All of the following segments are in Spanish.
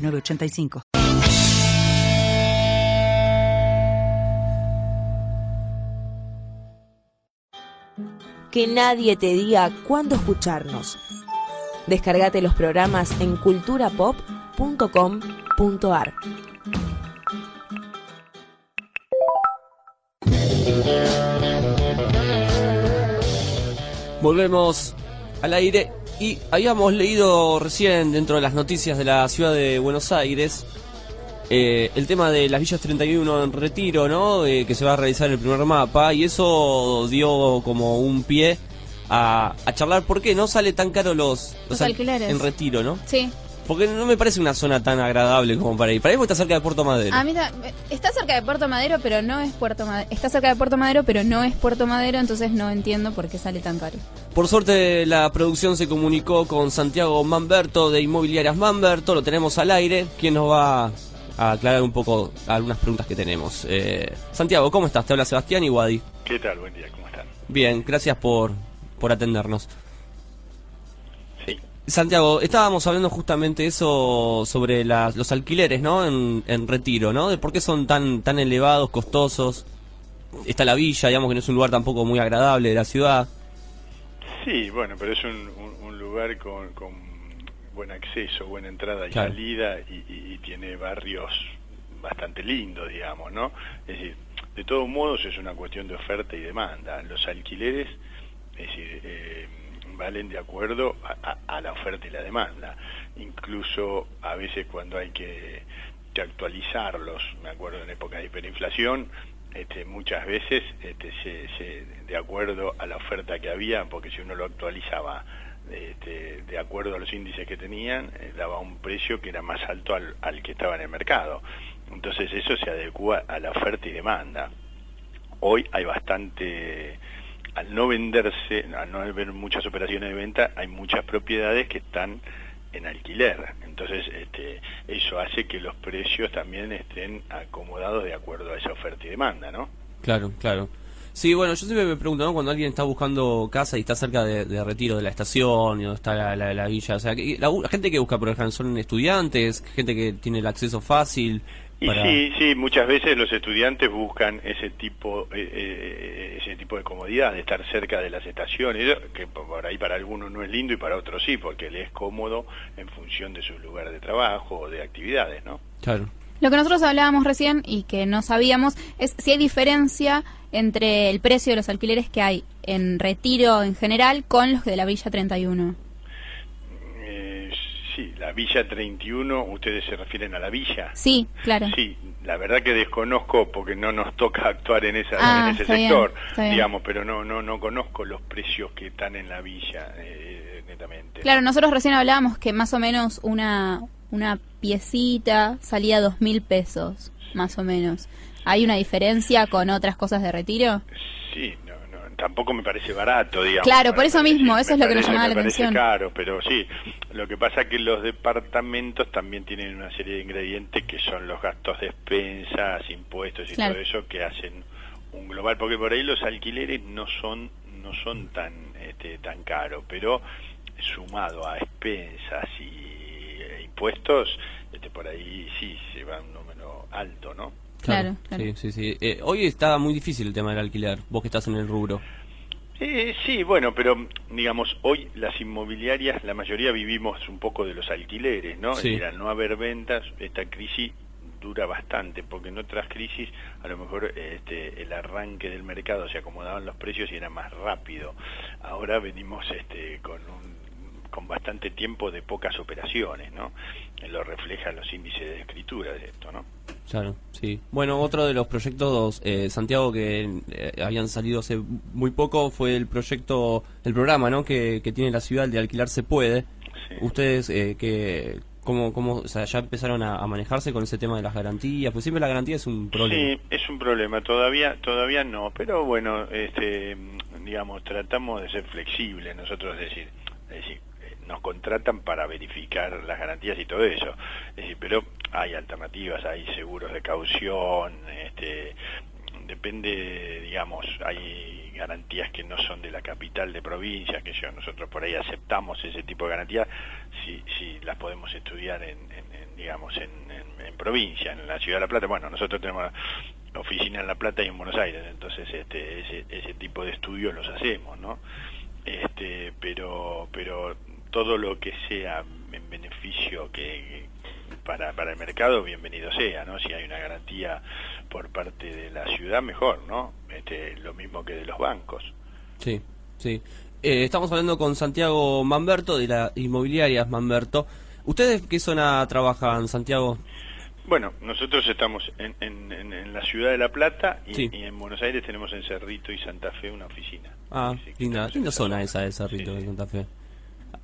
985. Que nadie te diga cuándo escucharnos. Descargate los programas en culturapop.com.ar. Volvemos al aire y habíamos leído recién dentro de las noticias de la ciudad de Buenos Aires eh, el tema de las villas 31 en retiro, ¿no? Eh, que se va a realizar el primer mapa y eso dio como un pie a, charlar por qué no sale tan caro los, los, alquileres en retiro, ¿no? Sí. Porque no me parece una zona tan agradable como para ir. Para ir está cerca de Puerto Madero. A mí está cerca de Puerto Madero, pero no es Puerto Madero. Está cerca de Puerto Madero, pero no es Puerto Madero, entonces no entiendo por qué sale tan caro. Por suerte la producción se comunicó con Santiago Manberto de Inmobiliarias Manberto, lo tenemos al aire, quien nos va a aclarar un poco algunas preguntas que tenemos. Eh, Santiago, ¿cómo estás? Te habla Sebastián y Wadi. ¿Qué tal? Buen día, ¿cómo están? Bien, gracias por, por atendernos. Santiago, estábamos hablando justamente eso sobre los alquileres, ¿no? En, retiro, ¿no? De por qué son tan tan elevados, costosos. Está la villa, digamos que no es un lugar tampoco muy agradable de la ciudad. Sí, bueno, pero es un, lugar con, buen acceso, buena entrada y salida y, tiene barrios bastante lindos, digamos, ¿no? Es decir, de todos modos es una cuestión de oferta y demanda. Los alquileres, es decir, eh, valen de acuerdo a, la oferta y la demanda. Incluso a veces cuando hay que, actualizarlos, me acuerdo en época de hiperinflación, este, muchas veces este, se, de acuerdo a la oferta que había, porque si uno lo actualizaba este, de acuerdo a los índices que tenían, eh, daba un precio que era más alto al, al, que estaba en el mercado. Entonces eso se adecua a la oferta y demanda. Hoy hay bastante al no venderse, al no haber muchas operaciones de venta, hay muchas propiedades que están en alquiler. Entonces, este, eso hace que los precios también estén acomodados de acuerdo a esa oferta y demanda, ¿no? Claro, claro. Sí, bueno, yo siempre me pregunto, ¿no? Cuando alguien está buscando casa y está cerca de, retiro de la estación y donde está la, villa, o sea, la, gente que busca, por ejemplo, son estudiantes, gente que tiene el acceso fácil, y sí, sí, muchas veces los estudiantes buscan ese tipo, eh, eh, ese tipo de comodidad, de estar cerca de las estaciones, que por ahí para algunos no es lindo y para otros sí, porque le es cómodo en función de su lugar de trabajo o de actividades, ¿no? Claro. Lo que nosotros hablábamos recién y que no sabíamos es si hay diferencia entre el precio de los alquileres que hay en retiro en general con los de la Villa 31 la Villa 31, ¿ustedes se refieren a la villa? Sí, claro. Sí, la verdad que desconozco porque no nos toca actuar en, esa, ah, ese sector, digamos, pero no, no, no conozco los precios que están en la villa, eh, netamente. Claro, nosotros recién hablábamos que más o menos una, una piecita salía dos mil pesos, más o menos. ¿Hay una diferencia con otras cosas de retiro? Sí, tampoco me parece barato, digamos. Claro, por eso mismo, eso es lo que nos llamaba la atención. caro, pero sí, lo que pasa es que los departamentos también tienen una serie de ingredientes que son los gastos de expensas, impuestos y todo eso que hacen un global, porque por ahí los alquileres no son no son tan este, tan caros, pero sumado a expensas y e impuestos, este, por ahí sí se va un número alto, ¿no? Claro, Sí, sí, sí. Eh, hoy está muy difícil el tema del alquiler, vos que estás en el rubro. Eh, sí, bueno, pero digamos, hoy las inmobiliarias, la mayoría vivimos un poco de los alquileres, ¿no? Sí. al no haber ventas, esta crisis dura bastante, porque en otras crisis a lo mejor este, el arranque del mercado se acomodaban los precios y era más rápido. Ahora venimos este, con un con bastante tiempo de pocas operaciones, ¿no? Lo reflejan los índices de escritura de esto, ¿no? Claro, sí. Bueno, otro de los proyectos, eh, Santiago, que eh, habían salido hace muy poco fue el proyecto, el programa, ¿no? Que, tiene la ciudad de alquilar se puede. Ustedes, eh, que, ¿Cómo, cómo, o sea, ya empezaron a, manejarse con ese tema de las garantías? Pues siempre la garantía es un problema. Sí, es un problema. Todavía, todavía no. Pero bueno, este, digamos, tratamos de ser flexibles. Nosotros, decir, es decir, nos contratan para verificar las garantías y todo eso. Es decir, pero hay alternativas, hay seguros de caución, este, depende, digamos, hay garantías que no son de la capital de provincia, que yo, nosotros por ahí aceptamos ese tipo de garantías, si, si las podemos estudiar en, digamos, en, provincia, en la ciudad de La Plata. Bueno, nosotros tenemos oficina en La Plata y en Buenos Aires, entonces este, ese, ese tipo de estudios los hacemos, ¿no? Este, pero, pero todo lo que sea en beneficio que, para, para el mercado, bienvenido sea, ¿no? Si hay una garantía por parte de la ciudad, mejor, ¿no? Este, lo mismo que de los bancos. Sí, sí. Eh, estamos hablando con Santiago Manberto de la inmobiliaria Manberto. ¿Ustedes qué zona trabajan, Santiago? Bueno, nosotros estamos en, en, la ciudad de La Plata y, en Buenos Aires tenemos en Cerrito y Santa Fe una oficina. Ah, linda, linda zona esa de Cerrito y Santa Fe.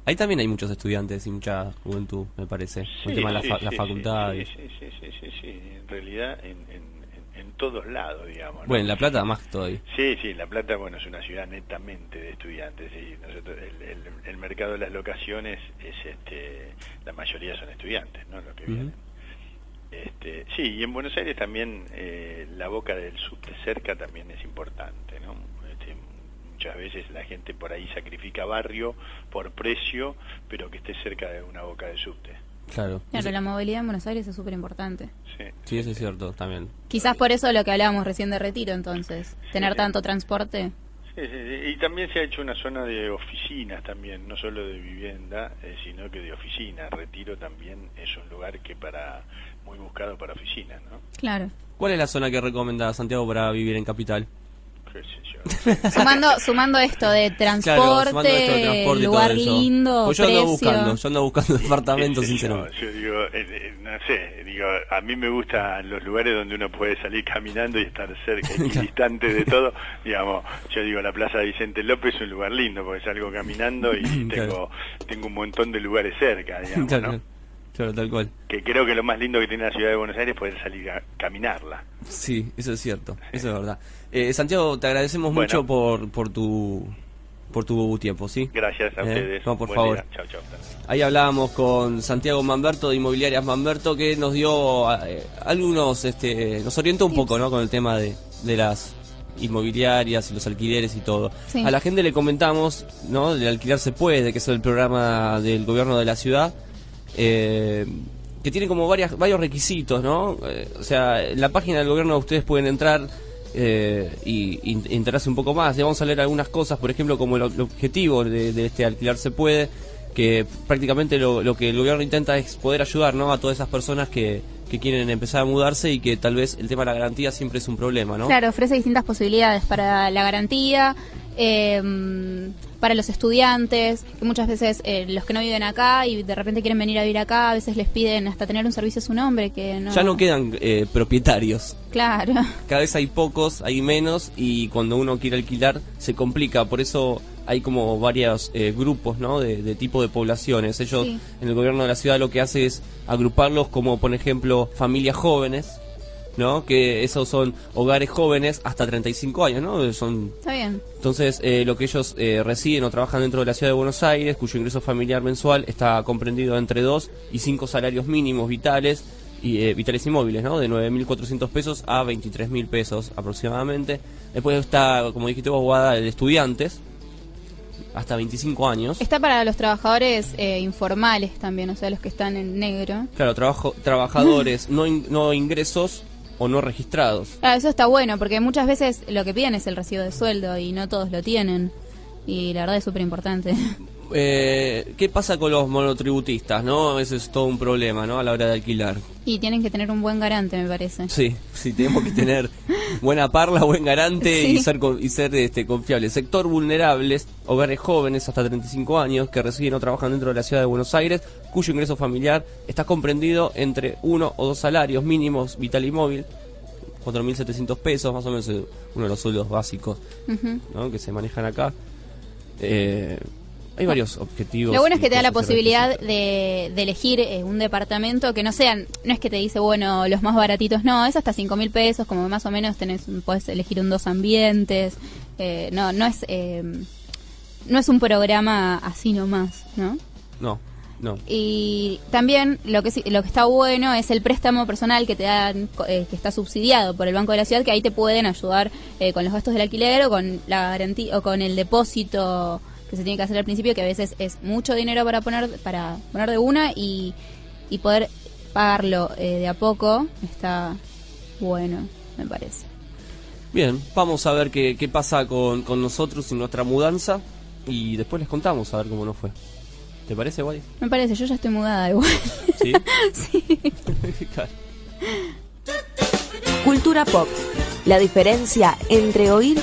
Ahí también hay muchos estudiantes y mucha juventud, me parece. Sí, el tema de la, facultad. Sí, sí, sí, sí, En realidad, en, en, todos lados, digamos. Bueno, en La Plata más todavía. Sí, sí, La Plata, bueno, es una ciudad netamente de estudiantes. Y nosotros, el, mercado de las locaciones, es este la mayoría son estudiantes, ¿no? Lo que vienen. Este, sí, y en Buenos Aires también eh, la boca del subte cerca también es importante, ¿no? Muchas veces la gente por ahí sacrifica barrio por precio, pero que esté cerca de una boca de subte. Claro. Claro, la movilidad en Buenos Aires es súper importante. Sí. sí, eso es cierto también. Quizás por eso lo que hablábamos recién de retiro, entonces, tener tanto transporte. Sí, sí, y también se ha hecho una zona de oficinas también, no solo de vivienda, eh, sino que de oficinas. Retiro también es un lugar que para muy buscado para oficinas, ¿no? Claro. ¿Cuál es la zona que recomienda Santiago para vivir en Capital? Sumando, sumando esto de transporte, lugar lindo, pues yo ando buscando, yo ando buscando departamentos, sinceramente. Yo, digo, eh, no sé, digo, a mí me gustan los lugares donde uno puede salir caminando y estar cerca y distante de todo. Digamos, yo digo, la Plaza Vicente López es un lugar lindo porque salgo caminando y tengo, tengo un montón de lugares cerca, digamos, ¿no? Claro, tal cual. Que creo que lo más lindo que tiene la ciudad de Buenos Aires es poder salir a caminarla. Sí, eso es cierto, eso es verdad. Eh, Santiago, te agradecemos mucho por, por tu por tu tiempo, ¿sí? Gracias a eh, ustedes. No, por favor. Ahí hablábamos con Santiago Manberto de Inmobiliarias Manberto que nos dio eh, algunos, este, nos orientó un poco, ¿no? Con el tema de, de las inmobiliarias y los alquileres y todo. A la gente le comentamos, ¿no? El alquiler se puede, que es el programa del gobierno de la ciudad eh, que tiene como varias, varios requisitos, ¿no? Eh, o sea, en la página del gobierno ustedes pueden entrar eh, y, enterarse un poco más. Le vamos a leer algunas cosas, por ejemplo, como el, objetivo de, este alquilar se puede, que prácticamente lo, que el gobierno intenta es poder ayudar ¿no? a todas esas personas que, que quieren empezar a mudarse y que tal vez el tema de la garantía siempre es un problema, ¿no? Claro, ofrece distintas posibilidades para la garantía, eh, para los estudiantes, que muchas veces eh, los que no viven acá y de repente quieren venir a vivir acá, a veces les piden hasta tener un servicio a su nombre que no... Ya no quedan eh, propietarios. Claro. Cada vez hay pocos, hay menos y cuando uno quiere alquilar se complica, por eso hay como varios eh, grupos ¿no? de, tipo de poblaciones. Ellos en el gobierno de la ciudad lo que hace es agruparlos como por ejemplo familias jóvenes ¿no? Que esos son hogares jóvenes hasta 35 años, ¿no? Son... Está bien. Entonces, eh, lo que ellos eh, residen o trabajan dentro de la ciudad de Buenos Aires, cuyo ingreso familiar mensual está comprendido entre 2 y 5 salarios mínimos vitales, y, eh, vitales y móviles, ¿no? De 9.400 pesos a 23.000 pesos aproximadamente. Después está, como dijiste vos, Guada, de estudiantes, hasta 25 años. Está para los trabajadores informales también, o sea, los que están en negro. Claro, trabajo, trabajadores no, no ingresos o no registrados. Ah, eso está bueno, porque muchas veces lo que piden es el recibo de sueldo y no todos lo tienen. Y la verdad es súper importante. Eh, ¿Qué pasa con los monotributistas? no Ese es todo un problema ¿no? a la hora de alquilar. Y tienen que tener un buen garante, me parece. Sí, sí, tenemos que tener buena parla, buen garante y ser, y ser este, confiable. Sector vulnerables, hogares jóvenes hasta 35 años que residen o trabajan dentro de la ciudad de Buenos Aires, cuyo ingreso familiar está comprendido entre uno o dos salarios mínimos vital y móvil. 4.700 pesos, más o menos uno de los sueldos básicos ¿no? que se manejan acá. Eh, hay varios objetivos. Lo bueno es que te da la posibilidad de, de elegir eh, un departamento que no sean, no es que te dice, bueno, los más baratitos, no, es hasta cinco mil pesos, como más o menos tenés, puedes elegir un dos ambientes, eh, no, no es, eh, no es un programa así nomás, ¿no? No, no. Y también lo que lo que está bueno es el préstamo personal que te dan, eh, que está subsidiado por el Banco de la Ciudad, que ahí te pueden ayudar eh, con los gastos del alquiler o con la garantía o con el depósito que se tiene que hacer al principio, que a veces es mucho dinero para poner para poner de una y, y poder pagarlo eh, de a poco está bueno, me parece. Bien, vamos a ver qué, qué pasa con, con nosotros y nuestra mudanza y después les contamos a ver cómo nos fue. ¿Te parece, Wally? Me parece, yo ya estoy mudada igual. ¿Sí? sí. Claro. Cultura pop. La diferencia entre oír